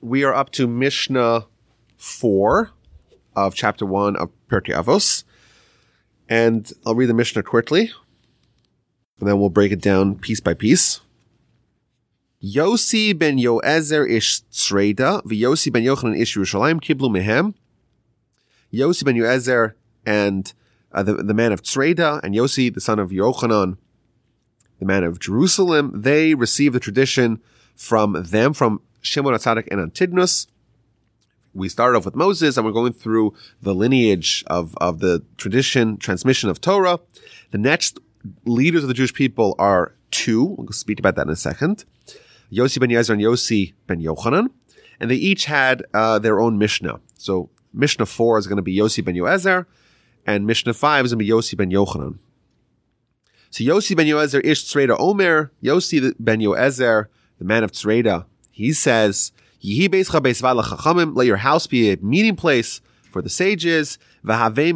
we are up to Mishnah 4 of chapter 1 of Pirkei Avos. And I'll read the Mishnah quickly, and then we'll break it down piece by piece. Yossi ben Yoezer ish Tzreda, v'Yossi ben Yochanan ish Yerushalayim kiblu mehem. Yossi ben Yoezer and uh, the, the man of Tzreda, and Yossi, the son of Yochanan, the man of Jerusalem, they received the tradition from them, from Shimon HaTzadik and Antigonus. We started off with Moses and we're going through the lineage of, of the tradition, transmission of Torah. The next leaders of the Jewish people are two. We'll speak about that in a second. Yossi ben Yoezer and Yossi ben Yochanan. And they each had uh, their own Mishnah. So Mishnah 4 is going to be Yossi ben Yoezer, and Mishnah 5 is going to be Yossi ben Yochanan. So Yossi ben Yoezer ish Tzreda Omer, Yossi ben Yoezer, the man of Tzreda, he says, let your house be a meeting place for the sages, and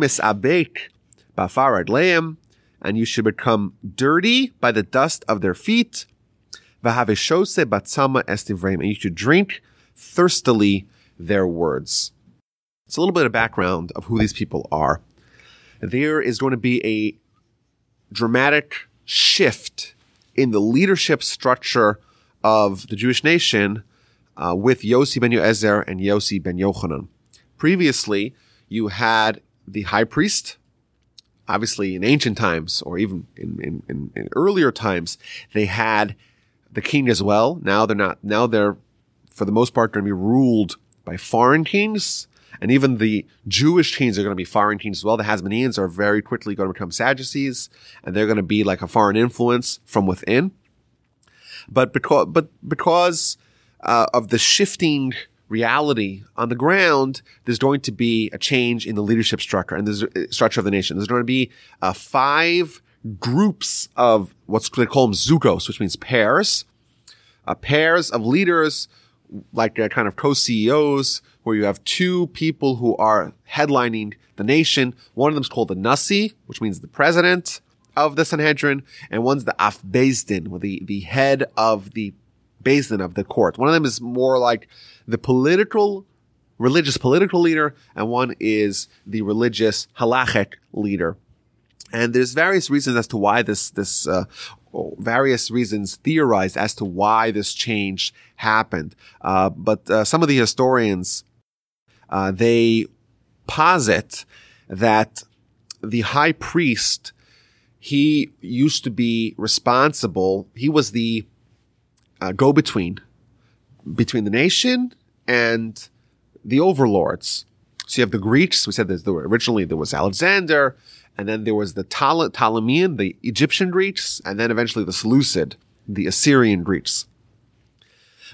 you should become dirty by the dust of their feet, and you should drink thirstily their words. It's a little bit of background of who these people are. There is going to be a dramatic shift in the leadership structure of the Jewish nation uh, with Yossi ben Yoezer and Yossi ben Yochanan. Previously, you had the high priest. Obviously, in ancient times, or even in, in, in, in earlier times, they had the king as well. Now they're not. Now they're, for the most part, going to be ruled by foreign kings. And even the Jewish kings are going to be foreign kings as well. The Hasmoneans are very quickly going to become Sadducees, and they're going to be like a foreign influence from within. But because, but because uh, of the shifting reality on the ground, there's going to be a change in the leadership structure and the structure of the nation. There's going to be uh, five groups of what's they call them zugos, which means pairs, uh, pairs of leaders, like uh, kind of co-CEOs, where you have two people who are headlining the nation. One of them is called the Nasi, which means the president of the Sanhedrin, and one's the Af the, the head of the Beis Din of the court. One of them is more like the political, religious political leader, and one is the religious halachic leader. And there's various reasons as to why this, this, uh, various reasons theorized as to why this change happened. Uh, but uh, some of the historians, uh, they posit that the high priest he used to be responsible. He was the uh, go-between between the nation and the overlords. So you have the Greeks. We said that there were, originally there was Alexander, and then there was the Ptole- Ptolemean, the Egyptian Greeks, and then eventually the Seleucid, the Assyrian Greeks.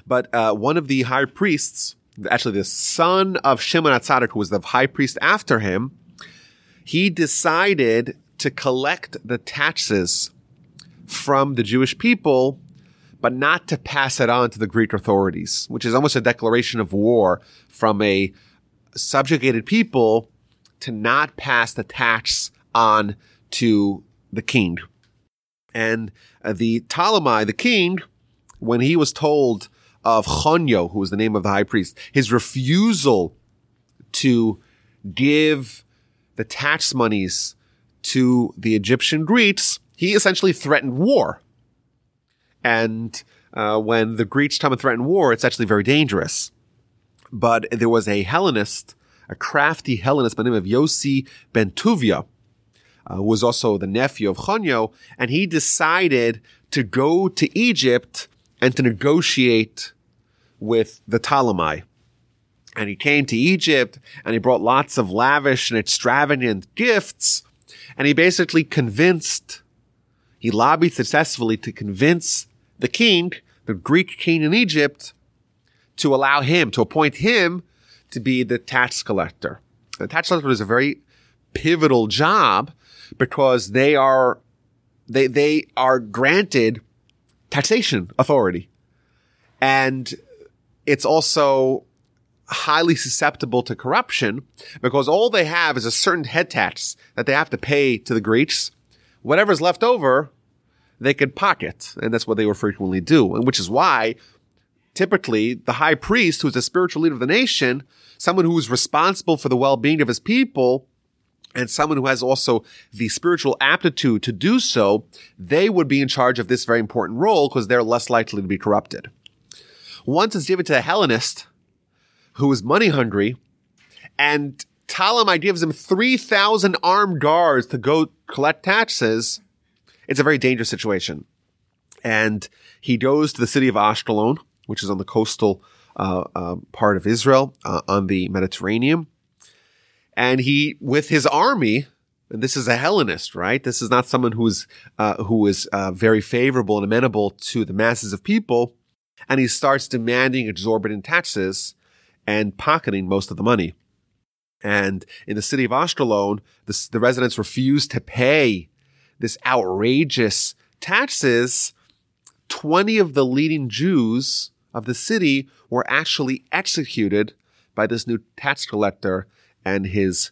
But uh, one of the high priests, actually the son of Shimon HaTzadik, who was the high priest after him, he decided to collect the taxes from the Jewish people, but not to pass it on to the Greek authorities, which is almost a declaration of war from a subjugated people to not pass the tax on to the king. And uh, the Ptolemy, the king, when he was told of Chonyo, who was the name of the high priest, his refusal to give the tax monies to the Egyptian Greeks, he essentially threatened war. And uh, when the Greeks come and threaten war, it's actually very dangerous. But there was a Hellenist, a crafty Hellenist by the name of Yossi Bentuvia, uh, who was also the nephew of Chonyo, and he decided to go to Egypt and to negotiate with the Ptolemy. And he came to Egypt and he brought lots of lavish and extravagant gifts and he basically convinced, he lobbied successfully to convince the king, the Greek king in Egypt, to allow him, to appoint him to be the tax collector. The tax collector is a very pivotal job because they are, they, they are granted taxation authority. And it's also highly susceptible to corruption because all they have is a certain head tax that they have to pay to the Greeks. Whatever's left over, they could pocket. And that's what they would frequently do. And which is why typically the high priest, who's the spiritual leader of the nation, someone who is responsible for the well-being of his people, and someone who has also the spiritual aptitude to do so, they would be in charge of this very important role because they're less likely to be corrupted. Once it's given to the Hellenist who is money hungry, and Ptolemy gives him 3,000 armed guards to go collect taxes, it's a very dangerous situation. And he goes to the city of Ashkelon, which is on the coastal uh, uh, part of Israel uh, on the Mediterranean. And he, with his army, and this is a Hellenist, right? This is not someone who's uh, who is uh, very favorable and amenable to the masses of people. And he starts demanding exorbitant taxes and pocketing most of the money. And in the city of Ashkelon, the, the residents refused to pay this outrageous taxes. 20 of the leading Jews of the city were actually executed by this new tax collector and his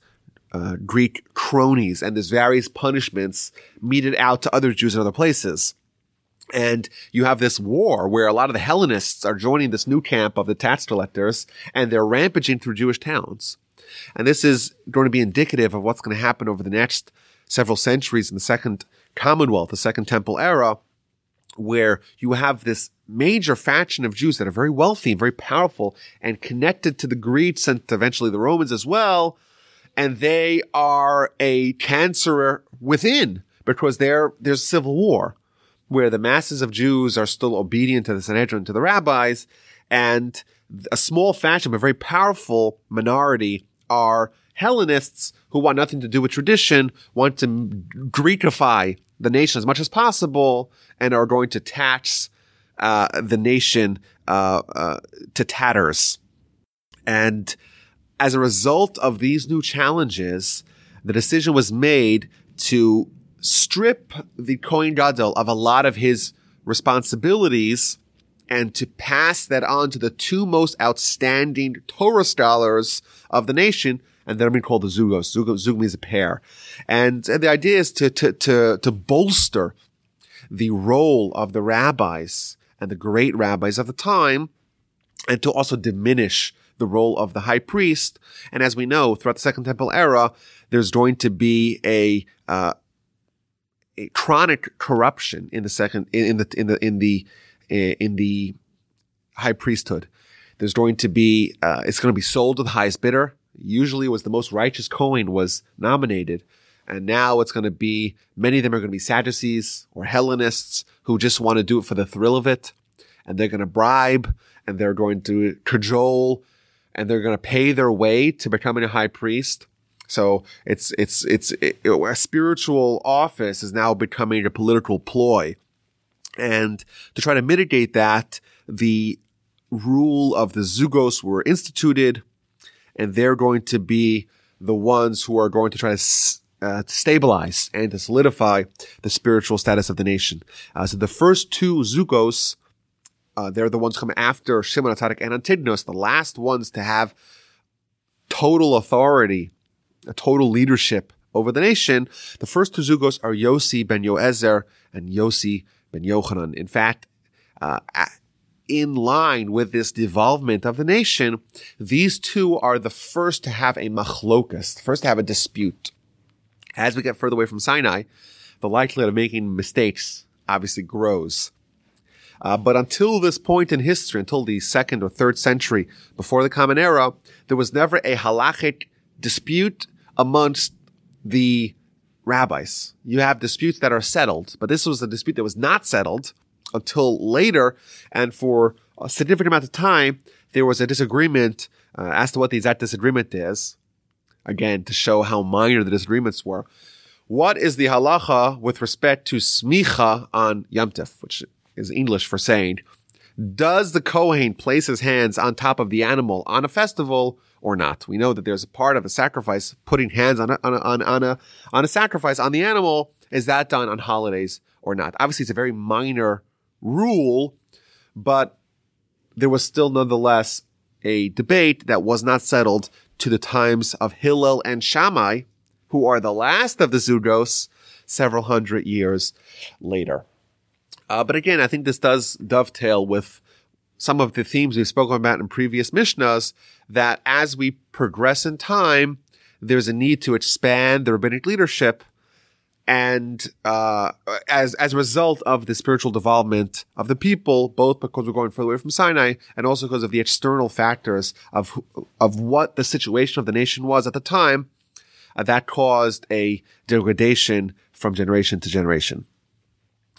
uh, Greek cronies, and there's various punishments meted out to other Jews in other places. And you have this war where a lot of the Hellenists are joining this new camp of the tax collectors, and they're rampaging through Jewish towns. And this is going to be indicative of what's going to happen over the next several centuries in the Second Commonwealth, the Second Temple era, where you have this major faction of Jews that are very wealthy and very powerful and connected to the Greeks and eventually the Romans as well. And they are a cancer within because there's civil war where the masses of Jews are still obedient to the Sanhedrin, to the rabbis, and a small faction, but a very powerful minority are Hellenists who want nothing to do with tradition, want to Greekify the nation as much as possible, and are going to tax uh, the nation uh, uh, to tatters. And as a result of these new challenges, the decision was made to strip the Kohen Gadol of a lot of his responsibilities and to pass that on to the two most outstanding Torah scholars of the nation, and they're being called the Zugos. Zug, Zug means a pair. And, and the idea is to, to, to, to bolster the role of the rabbis and the great rabbis of the time, and to also diminish the role of the high priest. And as we know, throughout the Second Temple era, there's going to be a, uh, chronic corruption in the second, in, the, in the, in the, in the high priesthood. There's going to be, uh, it's going to be sold to the highest bidder. Usually it was the most righteous Kohen was nominated. And now it's going to be, many of them are going to be Sadducees or Hellenists who just want to do it for the thrill of it. And they're going to bribe and they're going to cajole and they're going to pay their way to becoming a high priest. So it's, it's, it's, it, a spiritual office is now becoming a political ploy. And to try to mitigate that, the rule of the Zugos were instituted, and they're going to be the ones who are going to try to, uh, to stabilize and to solidify the spiritual status of the nation. Uh, so the first two Zugos, uh, they're the ones coming after Shimon HaTzadik and Antigonus, the last ones to have total authority, a total leadership over the nation. The first two Zugos are Yossi ben Yoezer and Yossi ben Yochanan. In fact, uh, in line with this devolvement of the nation, these two are the first to have a machlokas, first to have a dispute. As we get further away from Sinai, the likelihood of making mistakes obviously grows. Uh, but until this point in history, until the second or third century before the Common Era, there was never a halachic dispute amongst the rabbis. You have disputes that are settled, but this was a dispute that was not settled until later. And for a significant amount of time, there was a disagreement uh, as to what the exact disagreement is. Again, to show how minor the disagreements were. What is the halacha with respect to smicha on Yom which is English for saying, does the Kohen place his hands on top of the animal on a festival or not. We know that there's a part of a sacrifice, putting hands on a, on a, on, on a, on a sacrifice on the animal. Is that done on holidays or not? Obviously, it's a very minor rule, but there was still nonetheless a debate that was not settled to the times of Hillel and Shammai, who are the last of the Zugos several hundred years later. Uh, but again, I think this does dovetail with some of the themes we've spoken about in previous Mishnahs, that as we progress in time, there's a need to expand the rabbinic leadership and uh, as as a result of the spiritual development of the people, both because we're going further away from Sinai, and also because of the external factors of of what the situation of the nation was at the time, uh, that caused a degradation from generation to generation.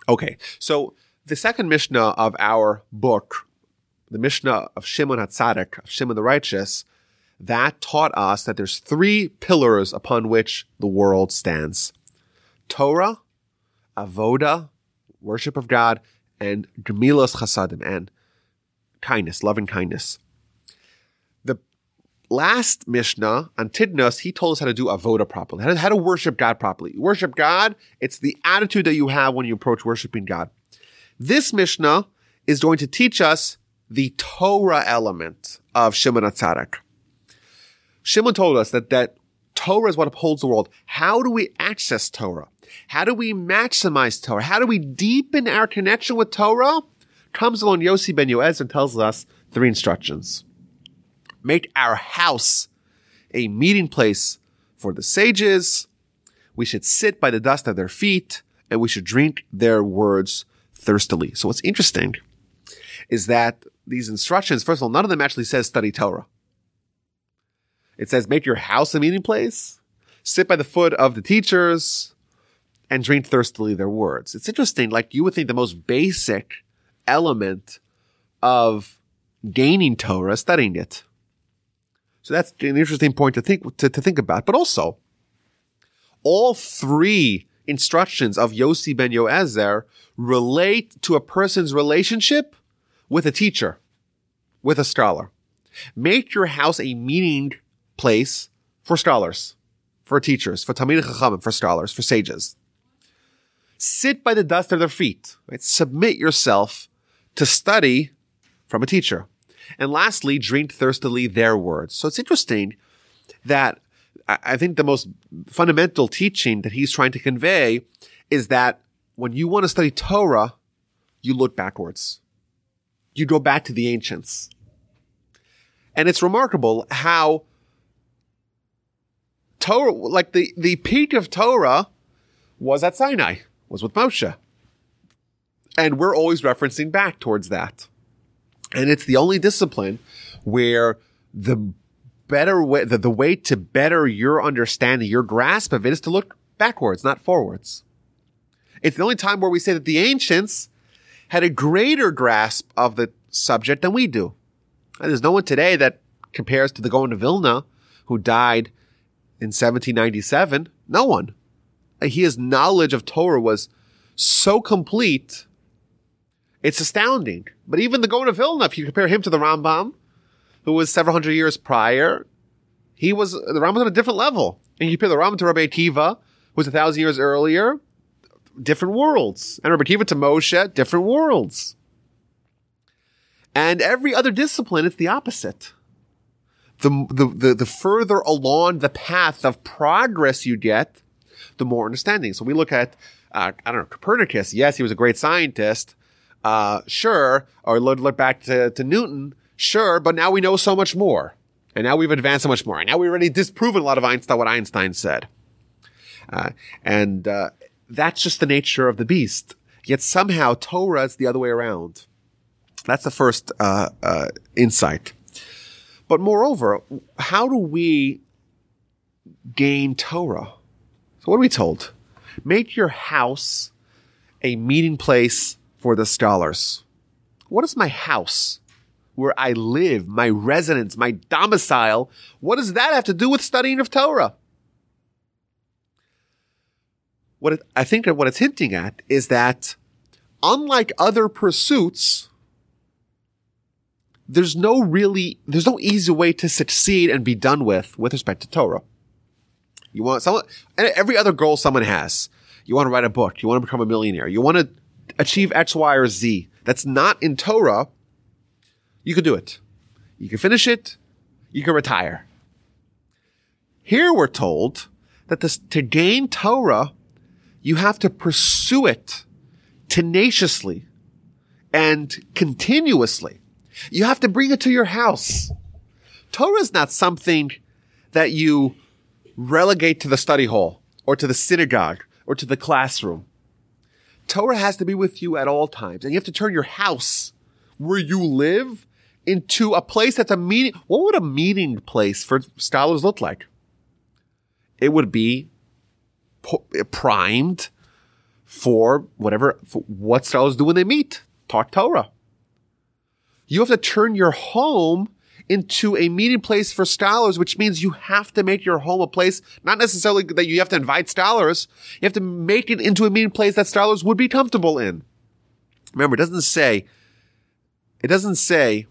Okay, so the second Mishnah of our book, the Mishnah of Shimon HaTzadik, of Shimon the Righteous, that taught us that there's three pillars upon which the world stands. Torah, avoda, worship of God, and gemilas chasadim, and kindness, loving kindness. The last Mishnah Antigonus, he told us how to do avoda properly, how to, how to worship God properly. Worship God, it's the attitude that you have when you approach worshiping God. This Mishnah is going to teach us the Torah element of Shimon HaTzadik. Shimon told us that, that Torah is what upholds the world. How do we access Torah? How do we maximize Torah? How do we deepen our connection with Torah? Comes along Yossi ben Yoez and tells us three instructions. Make our house a meeting place for the sages. We should sit by the dust of their feet and we should drink their words thirstily. So what's interesting is that these instructions, first of all, none of them actually says study Torah. It says make your house a meeting place, sit by the foot of the teachers, and drink thirstily their words. It's interesting, like you would think the most basic element of gaining Torah, studying it. So that's an interesting point to think to, to think about. But also, all three instructions of Yossi ben Yoezer relate to a person's relationship with a teacher, with a scholar. Make your house a meeting place for scholars, for teachers, for Talmidei Chachamim, for scholars, for sages. Sit by the dust of their feet. Right? Submit yourself to study from a teacher. And lastly, drink thirstily their words. So it's interesting that I think the most fundamental teaching that he's trying to convey is that when you want to study Torah, you look backwards. You go back to the ancients. And it's remarkable how Torah, like the, the peak of Torah was at Sinai was with Moshe. And we're always referencing back towards that. And it's the only discipline where the better way, the, the way to better your understanding, your grasp of it is to look backwards, not forwards. It's the only time where we say that the ancients had a greater grasp of the subject than we do. And there's no one today that compares to the Gaon of Vilna, who died in 1797. No one his knowledge of Torah was so complete, it's astounding. But even the Gaon of Vilna, if you compare him to the Rambam, who was several hundred years prior, he was the Rambam on a different level. And you compare the Rambam to Rabbi Akiva, who was a thousand years earlier, different worlds. And Rabbi Akiva to Moshe, different worlds. And every other discipline, it's the opposite. The, the, the, the further along the path of progress you get, the more understanding. So we look at, uh, I don't know, Copernicus. Yes, he was a great scientist. Uh, sure. Or look, look back to, to Newton. Sure. But now we know so much more. And now we've advanced so much more. And now we've already disproven a lot of Einstein, what Einstein said. Uh, and, uh, that's just the nature of the beast. Yet somehow Torah is the other way around. That's the first, uh, uh, insight. But moreover, how do we gain Torah? So what are we told? Make your house a meeting place for the scholars. What is my house? Where I live, my residence, my domicile. What does that have to do with studying of Torah? What it, I think that what it's hinting at is that unlike other pursuits, there's no really, there's no easy way to succeed and be done with with respect to Torah. You want someone, and every other goal someone has. You want to write a book. You want to become a millionaire. You want to achieve X, Y, or Z. That's not in Torah. You can do it. You can finish it. You can retire. Here we're told that this, to gain Torah, you have to pursue it tenaciously and continuously. You have to bring it to your house. Torah is not something that you relegate to the study hall or to the synagogue or to the classroom. Torah has to be with you at all times, and you have to turn your house where you live into a place that's a meeting. What would a meeting place for scholars look like? It would be primed for whatever, for what scholars do when they meet, talk Torah. You have to turn your home into a meeting place for scholars, which means you have to make your home a place, not necessarily that you have to invite scholars. You have to make it into a meeting place that scholars would be comfortable in. Remember, it doesn't say, it doesn't say,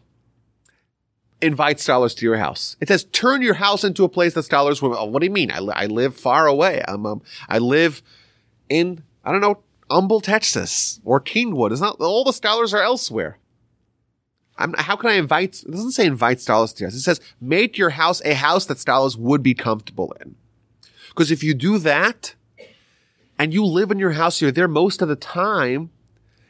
invite scholars to your house. It says turn your house into a place that scholars will, oh, what do you mean? I, I live far away. I'm, um, I live in, I don't know, Humble, Texas or Kingwood. It's not, all the scholars are elsewhere. I'm, how can I invite? It doesn't say invite scholars to your house. It says make your house a house that scholars would be comfortable in. Because if you do that, and you live in your house, you're there most of the time,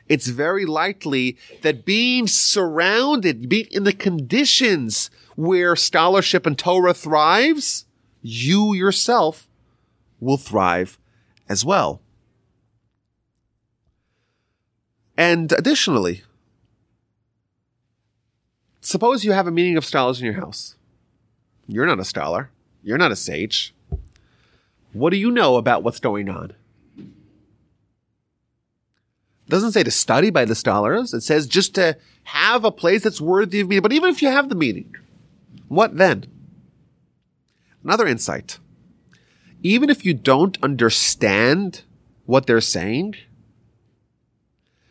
it's very likely that being surrounded, being in the conditions where scholarship and Torah thrives, you yourself will thrive as well. And additionally, suppose you have a meeting of scholars in your house. You're not a scholar. You're not a sage. What do you know about what's going on? It doesn't say to study by the scholars. It says just to have a place that's worthy of meeting. But even if you have the meaning, what then? Another insight. Even if you don't understand what they're saying,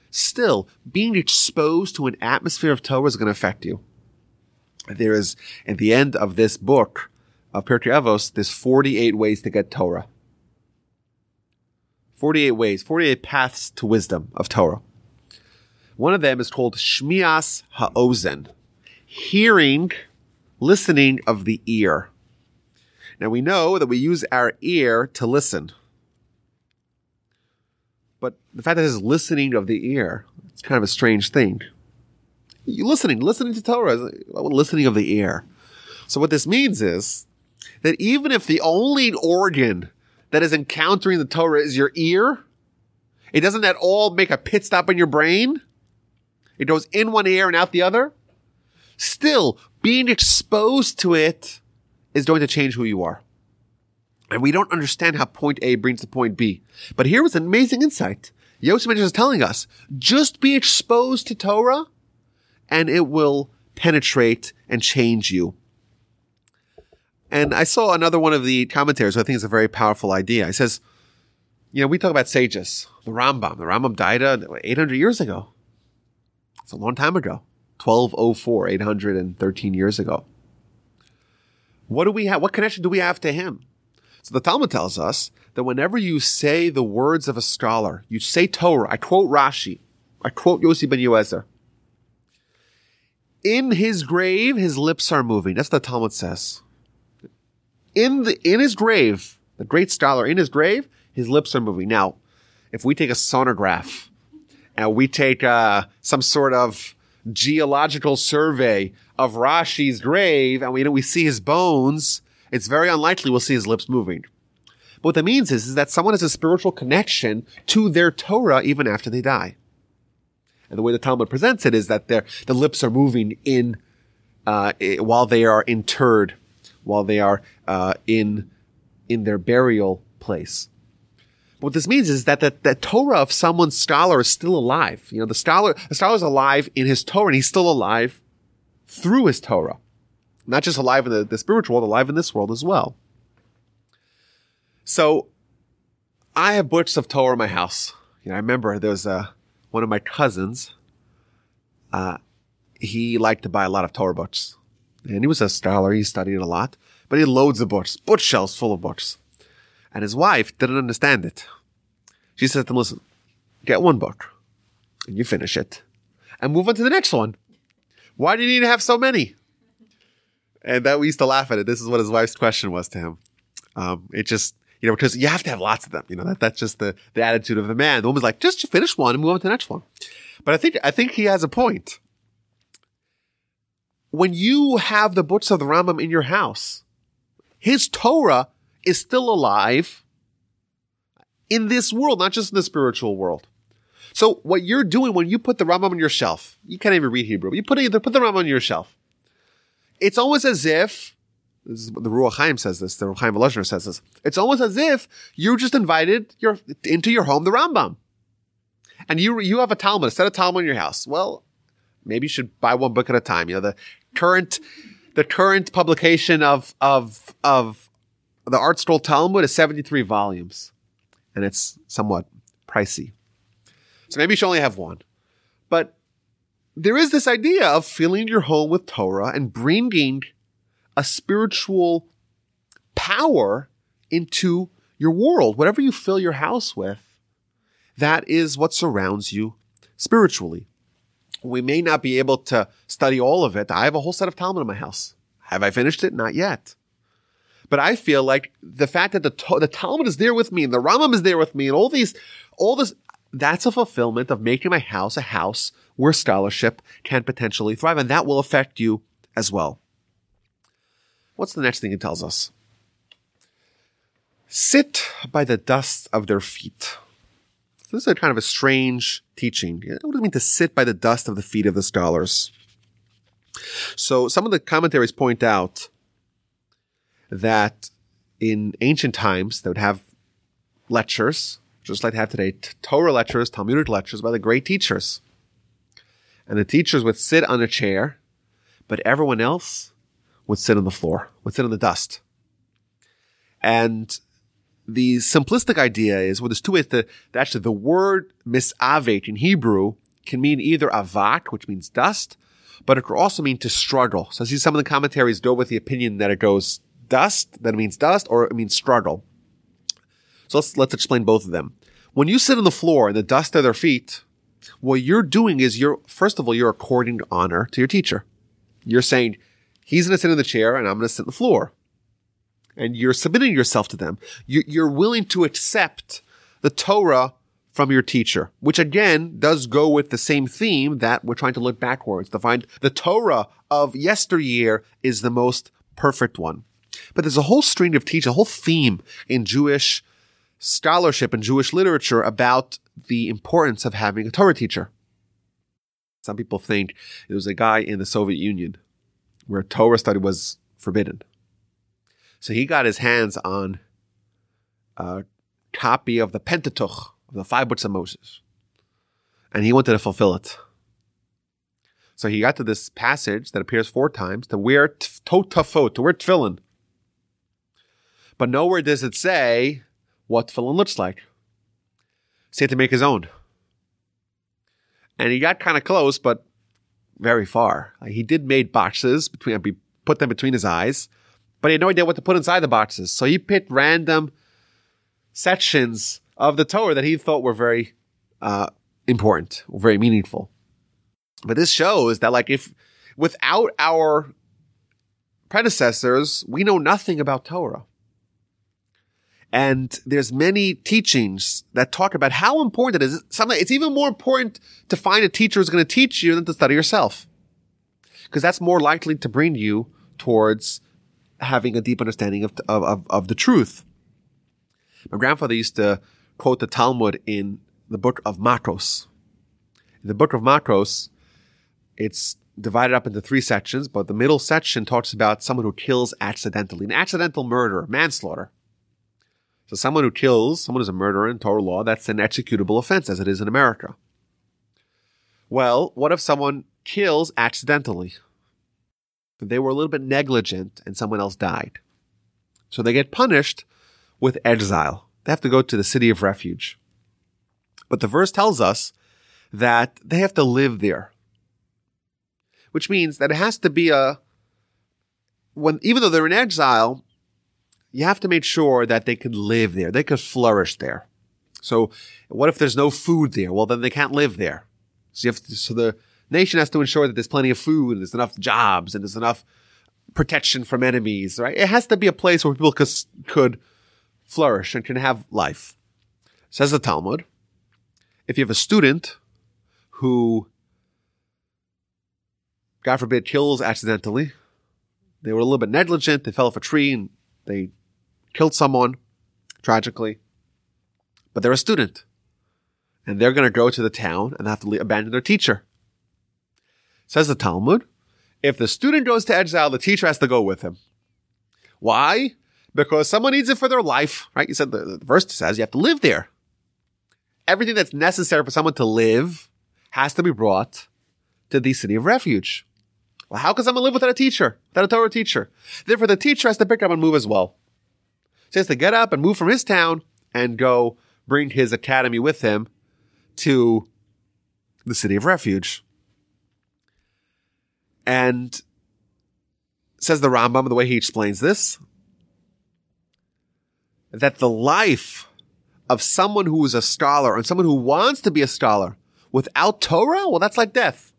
still being exposed to an atmosphere of Torah is going to affect you. There is, at the end of this book of Pirkei Avos, there's 48 ways to get Torah. 48 ways, 48 paths to wisdom of Torah. One of them is called Shmias Ha'ozen, hearing, listening of the ear. Now we know that we use our ear to listen. But the fact that it's listening of the ear, it's kind of a strange thing. You listening, listening to Torah, listening of the ear. So what this means is that even if the only organ that is encountering the Torah is your ear, it doesn't at all make a pit stop in your brain. It goes in one ear and out the other. Still, being exposed to it is going to change who you are. And we don't understand how point A brings to point B. But here was an amazing insight. Yosef is telling us, just be exposed to Torah and it will penetrate and change you. And I saw another one of the commentators, I think it's a very powerful idea. He says, you know, we talk about sages, the Rambam. The Rambam died uh, 800 years ago. It's a long time ago. 1204, 813 years ago. What do we have? What connection do we have to him? So the Talmud tells us that whenever you say the words of a scholar, you say Torah, I quote Rashi, I quote Yossi ben Yoezer. In his grave, his lips are moving. That's what the Talmud says. In the, in his grave, the great scholar, in his grave, his lips are moving. Now, if we take a sonograph and we take, uh, some sort of geological survey of Rashi's grave and we, you know, we see his bones, it's very unlikely we'll see his lips moving. But what that means is, is that someone has a spiritual connection to their Torah even after they die. And the way the Talmud presents it is that their the lips are moving in uh, while they are interred, while they are uh, in in their burial place. What this means is that the, the Torah of someone's scholar is still alive. You know, the scholar the scholar is alive in his Torah, and he's still alive through his Torah not just alive in the, the spiritual world, alive in this world as well. So I have books of Torah in my house. You know, I remember there was uh, one of my cousins. Uh, he liked to buy a lot of Torah books. And he was a scholar. He studied a lot, but he loads of books, bookshelves full of books. And his wife didn't understand it. She said to him, listen, get one book and you finish it and move on to the next one. Why do you need to have so many? and that we used to laugh at it. This is what his wife's question was to him. Um, it just, you know, because you have to have lots of them. You know, that, that's just the, the attitude of the man. The woman's like, just finish one and move on to the next one. But I think, I think he has a point. When you have the books of the Rambam in your house, his Torah is still alive in this world, not just in the spiritual world. So what you're doing when you put the Rambam on your shelf, you can't even read Hebrew, but you put it, put the Rambam on your shelf. It's almost as if, is, the Ruach Chaim says this, the Ruach Volozhiner says this, it's almost as if you just invited your, into your home the Rambam. And you, you have a Talmud, a set of Talmud in your house. Well, maybe you should buy one book at a time. You know, the current, the current publication of, of, of the ArtScroll Talmud is 73 volumes and it's somewhat pricey. So maybe you should only have one. But there is this idea of filling your home with Torah and bringing a spiritual power into your world. Whatever you fill your house with, that is what surrounds you spiritually. We may not be able to study all of it. I have a whole set of Talmud in my house. Have I finished it? Not yet. But I feel like the fact that the, the Talmud is there with me and the Rambam is there with me and all these, all this, that's a fulfillment of making my house a house where scholarship can potentially thrive. And that will affect you as well. What's the next thing it tells us? Sit by the dust of their feet. This is a kind of a strange teaching. What does it mean to sit by the dust of the feet of the scholars? So some of the commentaries point out that in ancient times they would have lectures, just like they have today, Torah lectures, Talmudic lectures by the great teachers. And the teachers would sit on a chair, but everyone else would sit on the floor, would sit on the dust. And the simplistic idea is, well, there's two ways to, actually the word misavet in Hebrew can mean either avat, which means dust, but it could also mean to struggle. So I see some of the commentaries go with the opinion that it goes dust, that it means dust, or it means struggle. So let's, let's explain both of them. When you sit on the floor and the dust at their feet, what you're doing is you're, first of all, you're according honor to your teacher. You're saying, he's going to sit in the chair and I'm going to sit on the floor. And you're submitting yourself to them. You're willing to accept the Torah from your teacher, which again does go with the same theme that we're trying to look backwards to find the Torah of yesteryear is the most perfect one. But there's a whole string of teaching, a whole theme in Jewish scholarship and Jewish literature about the importance of having a Torah teacher. Some people think it was a guy in the Soviet Union where Torah study was forbidden. So he got his hands on a copy of the Pentateuch, the five books of Moses, and he wanted to fulfill it. So he got to this passage that appears four times to wear totafot, to wear tefillin. But nowhere does it say what tefillin looks like. So he had to make his own. And he got kind of close, but very far. He did made boxes between, put them between his eyes, but he had no idea what to put inside the boxes. So he picked random sections of the Torah that he thought were very uh, important, very meaningful. But this shows that, like, if without our predecessors, we know nothing about Torah. And there's many teachings that talk about how important it is. Something, it's even more important to find a teacher who's going to teach you than to study yourself. Because that's more likely to bring you towards having a deep understanding of, of, of, of the truth. My grandfather used to quote the Talmud in the book of Makos. In the book of Makos, it's divided up into three sections, but the middle section talks about someone who kills accidentally, an accidental murder, manslaughter. So someone who kills, someone who's a murderer in Torah law, that's an executable offense as it is in America. Well, what if someone kills accidentally? They were a little bit negligent and someone else died. So they get punished with exile. They have to go to the city of refuge. But the verse tells us that they have to live there. Which means that it has to be a, when, even though they're in exile, you have to make sure that they can live there. They could flourish there. So what if there's no food there? Well, then they can't live there. So, to, so the nation has to ensure that there's plenty of food, and there's enough jobs, and there's enough protection from enemies, right? It has to be a place where people could, could flourish and can have life. Says the Talmud, if you have a student who God forbid, kills accidentally. They were a little bit negligent. They fell off a tree and they killed someone tragically. But they're a student and they're going to go to the town and have to abandon their teacher. Says the Talmud, if the student goes to exile, the teacher has to go with him. Why? Because someone needs it for their life, right? You said the, the verse says you have to live there. Everything that's necessary for someone to live has to be brought to the city of refuge. Well, how can someone live without a teacher, without a Torah teacher? Therefore, the teacher has to pick up and move as well. So he has to get up and move from his town and go bring his academy with him to the city of refuge. And says the Rambam, the way he explains this, that the life of someone who is a scholar and someone who wants to be a scholar without Torah, well, that's like death.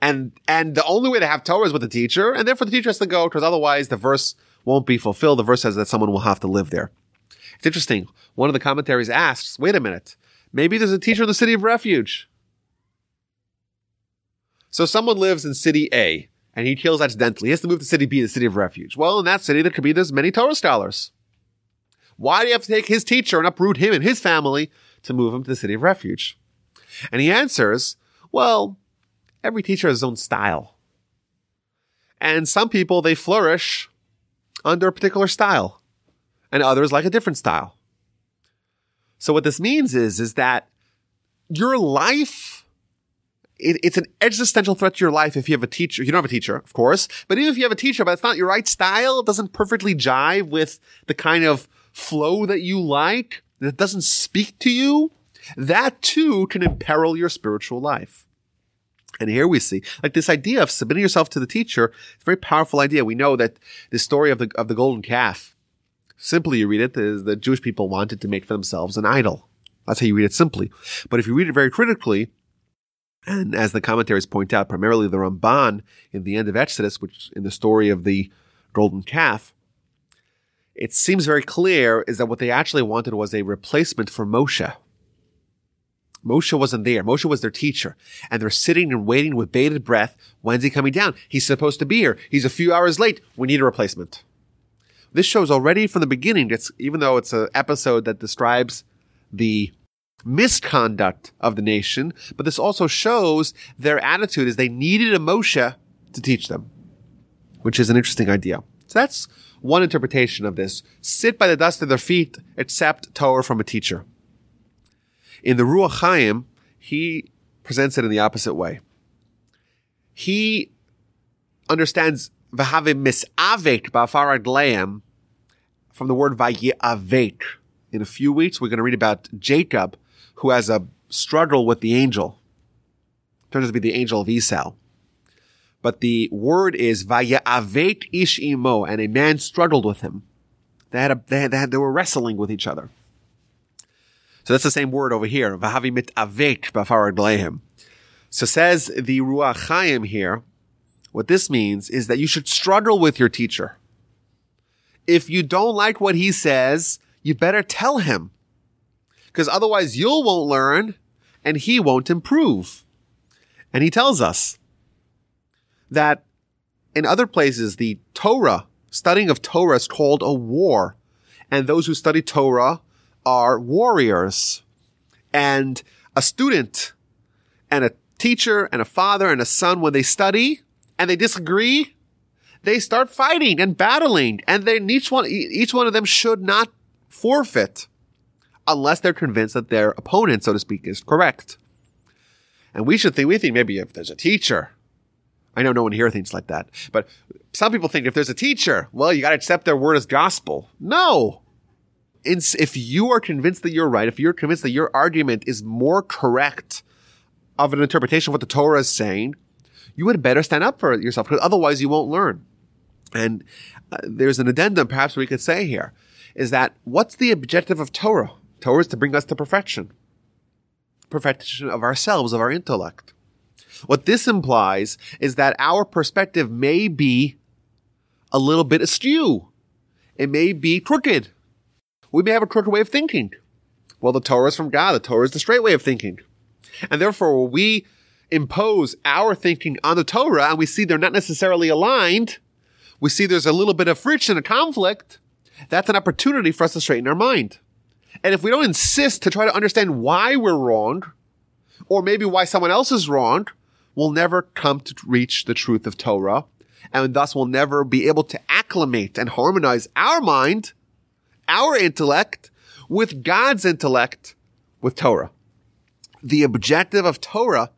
And, and the only way to have Torah is with the teacher, and therefore the teacher has to go, because otherwise the verse won't be fulfilled. The verse says that someone will have to live there. It's interesting. One of the commentaries asks, wait a minute, maybe there's a teacher in the city of refuge. So someone lives in city A and he kills accidentally. He has to move to city B, the city of refuge. Well, in that city, there could be there's many Torah scholars. Why do you have to take his teacher and uproot him and his family to move him to the city of refuge? And he answers, well, every teacher has his own style. And some people, they flourish under a particular style and others like a different style. So what this means is, is that your life, it, it's an existential threat to your life if you have a teacher. You don't have a teacher, of course, but even if you have a teacher, but it's not your right style, it doesn't perfectly jive with the kind of flow that you like, that doesn't speak to you, that too can imperil your spiritual life. And here we see, like this idea of submitting yourself to the teacher, it's a very powerful idea. We know that the story of the, of the golden calf, Simply, you read it is the Jewish people wanted to make for themselves an idol. That's how you read it simply. But if you read it very critically, and as the commentaries point out, primarily the Ramban in the end of Exodus, which in the story of the golden calf, it seems very clear is that what they actually wanted was a replacement for Moshe. Moshe wasn't there. Moshe was their teacher. And they're sitting and waiting with bated breath. When's he coming down? He's supposed to be here. He's a few hours late. We need a replacement. This shows already from the beginning, it's, even though it's an episode that describes the misconduct of the nation, but this also shows their attitude is they needed a Moshe to teach them, which is an interesting idea. So that's one interpretation of this. Sit by the dust of their feet, accept Torah from a teacher. In the Ruach Chaim, he presents it in the opposite way. He understands v'have misavek ba'farad lam from the word vayiavek. In a few weeks, we're going to read about Jacob, who has a struggle with the angel. Turns out to be the angel of Esau. But the word is vayiavek ish imo, and a man struggled with him. They had, a, they, had, they, had, they were wrestling with each other. So that's the same word over here. Vahavi mit avek b'farad So says the Ruach Chaim here, what this means is that you should struggle with your teacher. If you don't like what he says, you better tell him. Because otherwise you won't learn and he won't improve. And he tells us that in other places, the Torah, studying of Torah is called a war. And those who study Torah are warriors. And a student and a teacher and a father and a son, when they study, and they disagree, they start fighting and battling, and then each one each one of them should not forfeit unless they're convinced that their opponent, so to speak, is correct. And we should think we think maybe if there's a teacher. I know no one here thinks like that, but some people think if there's a teacher, well, you got to accept their word as gospel. No. if you are convinced that you're right, if you're convinced that your argument is more correct of an interpretation of what the Torah is saying, you would better stand up for yourself because otherwise you won't learn. And uh, there's an addendum perhaps we could say here is that what's the objective of Torah? Torah is to bring us to perfection. Perfection of ourselves, of our intellect. What this implies is that our perspective may be a little bit askew. It may be crooked. We may have a crooked way of thinking. Well, the Torah is from God. The Torah is the straight way of thinking. And therefore, we impose our thinking on the Torah and we see they're not necessarily aligned, we see there's a little bit of friction, a conflict, that's an opportunity for us to straighten our mind. And if we don't insist to try to understand why we're wrong, or maybe why someone else is wrong, we'll never come to reach the truth of Torah, and thus we'll never be able to acclimate and harmonize our mind, our intellect, with God's intellect, with Torah. The objective of Torah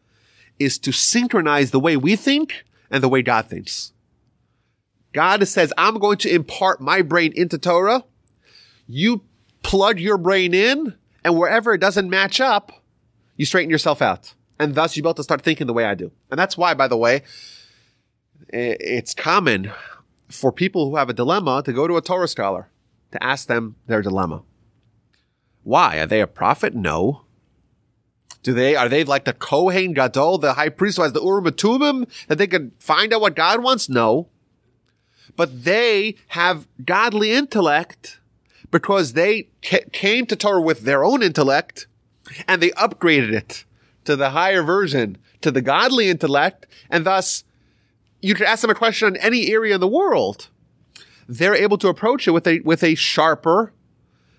is to synchronize the way we think and the way God thinks. God says, I'm going to impart my brain into Torah. You plug your brain in, and wherever it doesn't match up, you straighten yourself out. And thus you're able to start thinking the way I do. And that's why, by the way, it's common for people who have a dilemma to go to a Torah scholar to ask them their dilemma. Why? Are they a prophet? No. Do they, are they like the Kohen Gadol, the high priest who has the Urim Tumim, that they can find out what God wants? No. But they have godly intellect because they came to Torah with their own intellect and they upgraded it to the higher version, to the godly intellect, and thus you could ask them a question on any area in the world. They're able to approach it with a, with a sharper,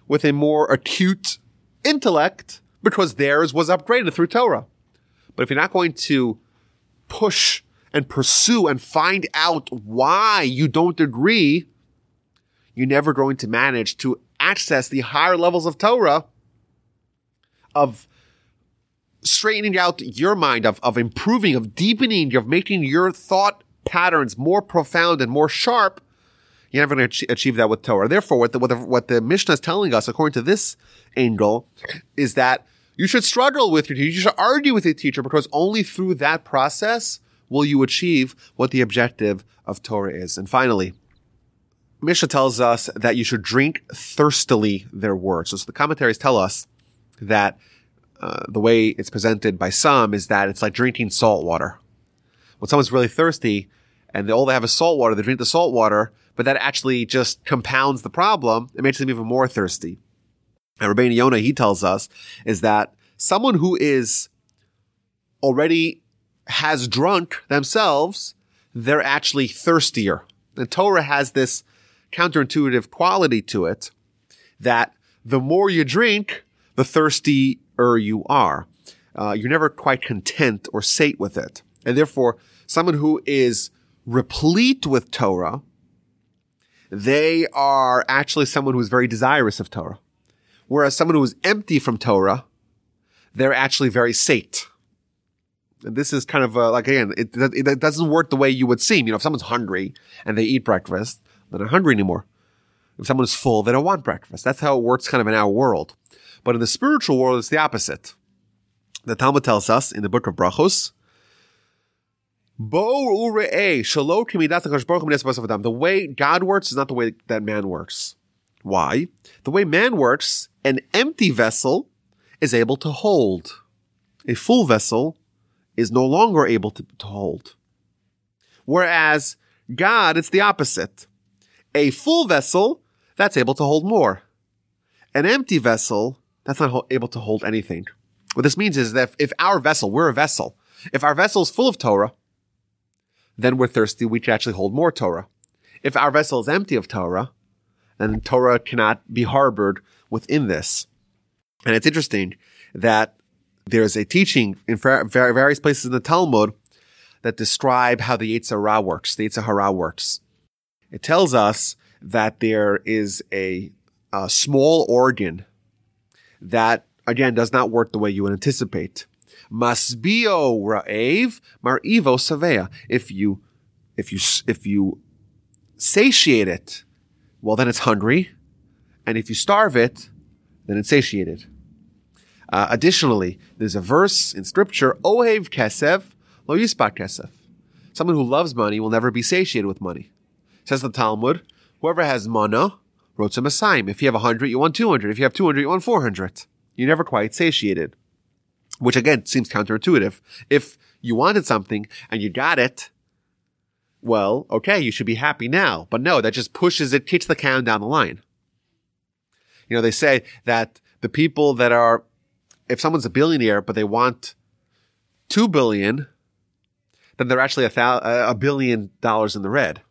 with a more acute intellect because theirs was upgraded through Torah. But if you're not going to push and pursue and find out why you don't agree, you're never going to manage to access the higher levels of Torah, of straightening out your mind, of, of improving, of deepening, of making your thought patterns more profound and more sharp. You're never going to achieve that with Torah. Therefore, what the, what the, what the Mishnah is telling us, according to this angle, is that you should struggle with your teacher. You should argue with your teacher because only through that process will you achieve what the objective of Torah is. And finally, Mishnah tells us that you should drink thirstily their words. So, so the commentaries tell us that uh, the way it's presented by some is that it's like drinking salt water. When someone's really thirsty and they, all they have is salt water, they drink the salt water, but that actually just compounds the problem. It makes them even more thirsty. And Rabbeinu Yonah, he tells us, is that someone who is already has drunk themselves, they're actually thirstier. The Torah has this counterintuitive quality to it that the more you drink, the thirstier you are. Uh, you're never quite content or sate with it. And therefore, someone who is replete with Torah, they are actually someone who's very desirous of Torah. Whereas someone who is empty from Torah, they're actually very sate. And this is kind of uh, like, again, it, it doesn't work the way you would seem. You know, if someone's hungry and they eat breakfast, they're not hungry anymore. If someone is full, they don't want breakfast. That's how it works kind of in our world. But in the spiritual world, it's the opposite. The Talmud tells us in the book of Brachos, the way God works is not the way that man works. Why? The way man works, an empty vessel is able to hold. A full vessel is no longer able to, to hold. Whereas God, it's the opposite. A full vessel, that's able to hold more. An empty vessel, that's not able to hold anything. What this means is that if our vessel, we're a vessel, if our vessel is full of Torah, then we're thirsty, we can actually hold more Torah. If our vessel is empty of Torah, then Torah cannot be harbored within this. And it's interesting that there's a teaching in various places in the Talmud that describe how the Yetzer Hara works, the Yetzer Hara works. It tells us that there is a, a small organ that, again, does not work the way you would anticipate. Masbio ra'ev mar'ivo savea. If you, if you, if you satiate it, well, then it's hungry. And if you starve it, then it's satiated. Uh, additionally, there's a verse in scripture, Ohev kesef, lo yispat kesef. Someone who loves money will never be satiated with money. Says the Talmud, whoever has mana, rotzeh matayim. If you have 100, you want 200. If you have 200, you want 400. You're never quite satiated. Which again seems counterintuitive. If you wanted something and you got it, well, okay, you should be happy now. But no, that just pushes it, kicks the can down the line. You know, they say that the people that are, if someone's a billionaire, but they want two billion, then they're actually a, thou- uh, a billion dollars in the red.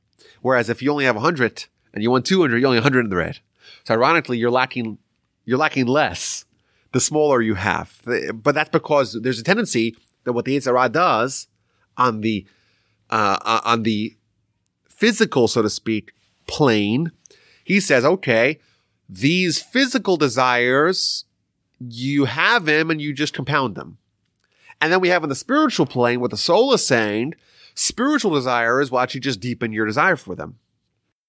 Whereas if you only have a hundred and you want 200, you're only 100 in the red. So ironically, you're lacking, you're lacking less the smaller you have. But that's because there's a tendency that what the Yetzer Hara does on the, uh, uh, on the physical, so to speak, plane, he says, okay, these physical desires, you have them and you just compound them. And then we have on the spiritual plane what the soul is saying, spiritual desire is will actually just deepen your desire for them.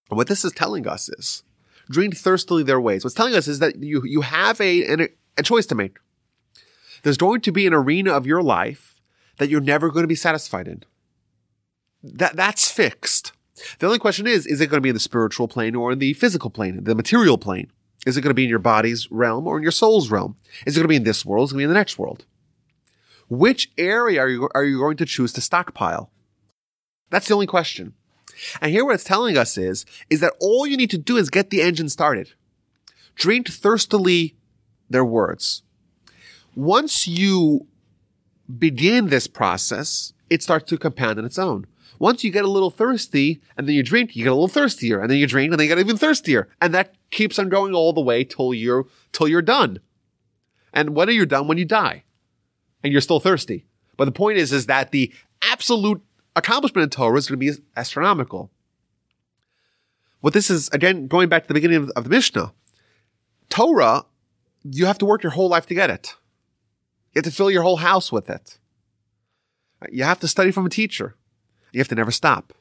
And what this is telling us is, drink thirstily their ways. What's telling us is that you, you have a, a choice to make. There's going to be an arena of your life that you're never going to be satisfied in. That, that's fixed. The only question is, is it going to be in the spiritual plane or in the physical plane, the material plane? Is it going to be in your body's realm or in your soul's realm? Is it going to be in this world? Is it going to be in the next world? Which area are you, are you going to choose to stockpile? That's the only question. And here what it's telling us is, is that all you need to do is get the engine started. Drink thirstily their words. Once you begin this process, it starts to compound on its own. Once you get a little thirsty and then you drink, you get a little thirstier and then you drink and then you get even thirstier. And that keeps on going all the way till you're, till you're done. And when are you done? When you die and you're still thirsty. But the point is, is that the absolute accomplishment in Torah is going to be astronomical. What this is, again, going back to the beginning of, of the Mishnah, Torah, you have to work your whole life to get it. You have to fill your whole house with it. You have to study from a teacher. You have to never stop.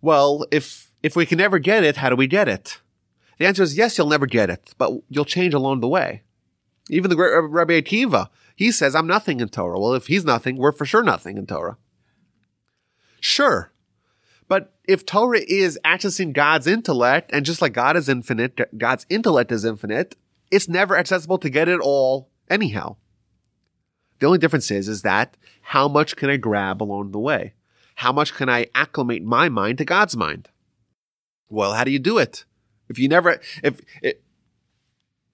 Well, if, if we can never get it, how do we get it? The answer is yes, you'll never get it, but you'll change along the way. Even the great Rabbi Akiva, he says, I'm nothing in Torah. Well, if he's nothing, we're for sure nothing in Torah. Sure. But if Torah is accessing God's intellect, and just like God is infinite, God's intellect is infinite, it's never accessible to get it all anyhow. The only difference is, is that how much can I grab along the way? How much can I acclimate my mind to God's mind? Well, how do you do it? If you never, if,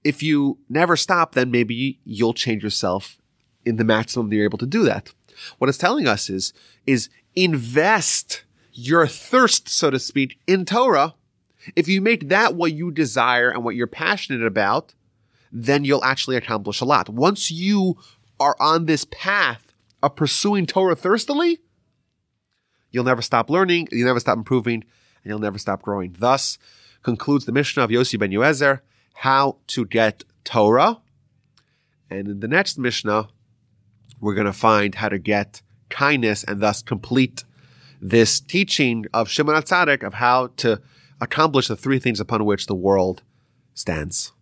if you never stop, then maybe you'll change yourself in the maximum that you're able to do that. What it's telling us is, is invest your thirst, so to speak, in Torah. If you make that what you desire and what you're passionate about, then you'll actually accomplish a lot. Once you are on this path of pursuing Torah thirstily, you'll never stop learning, you'll never stop improving, and you'll never stop growing. Thus concludes the Mishnah of Yossi ben Yoezer, how to get Torah. And in the next Mishnah, we're going to find how to get kindness and thus complete this teaching of Shimon HaTzadik of how to accomplish the three things upon which the world stands.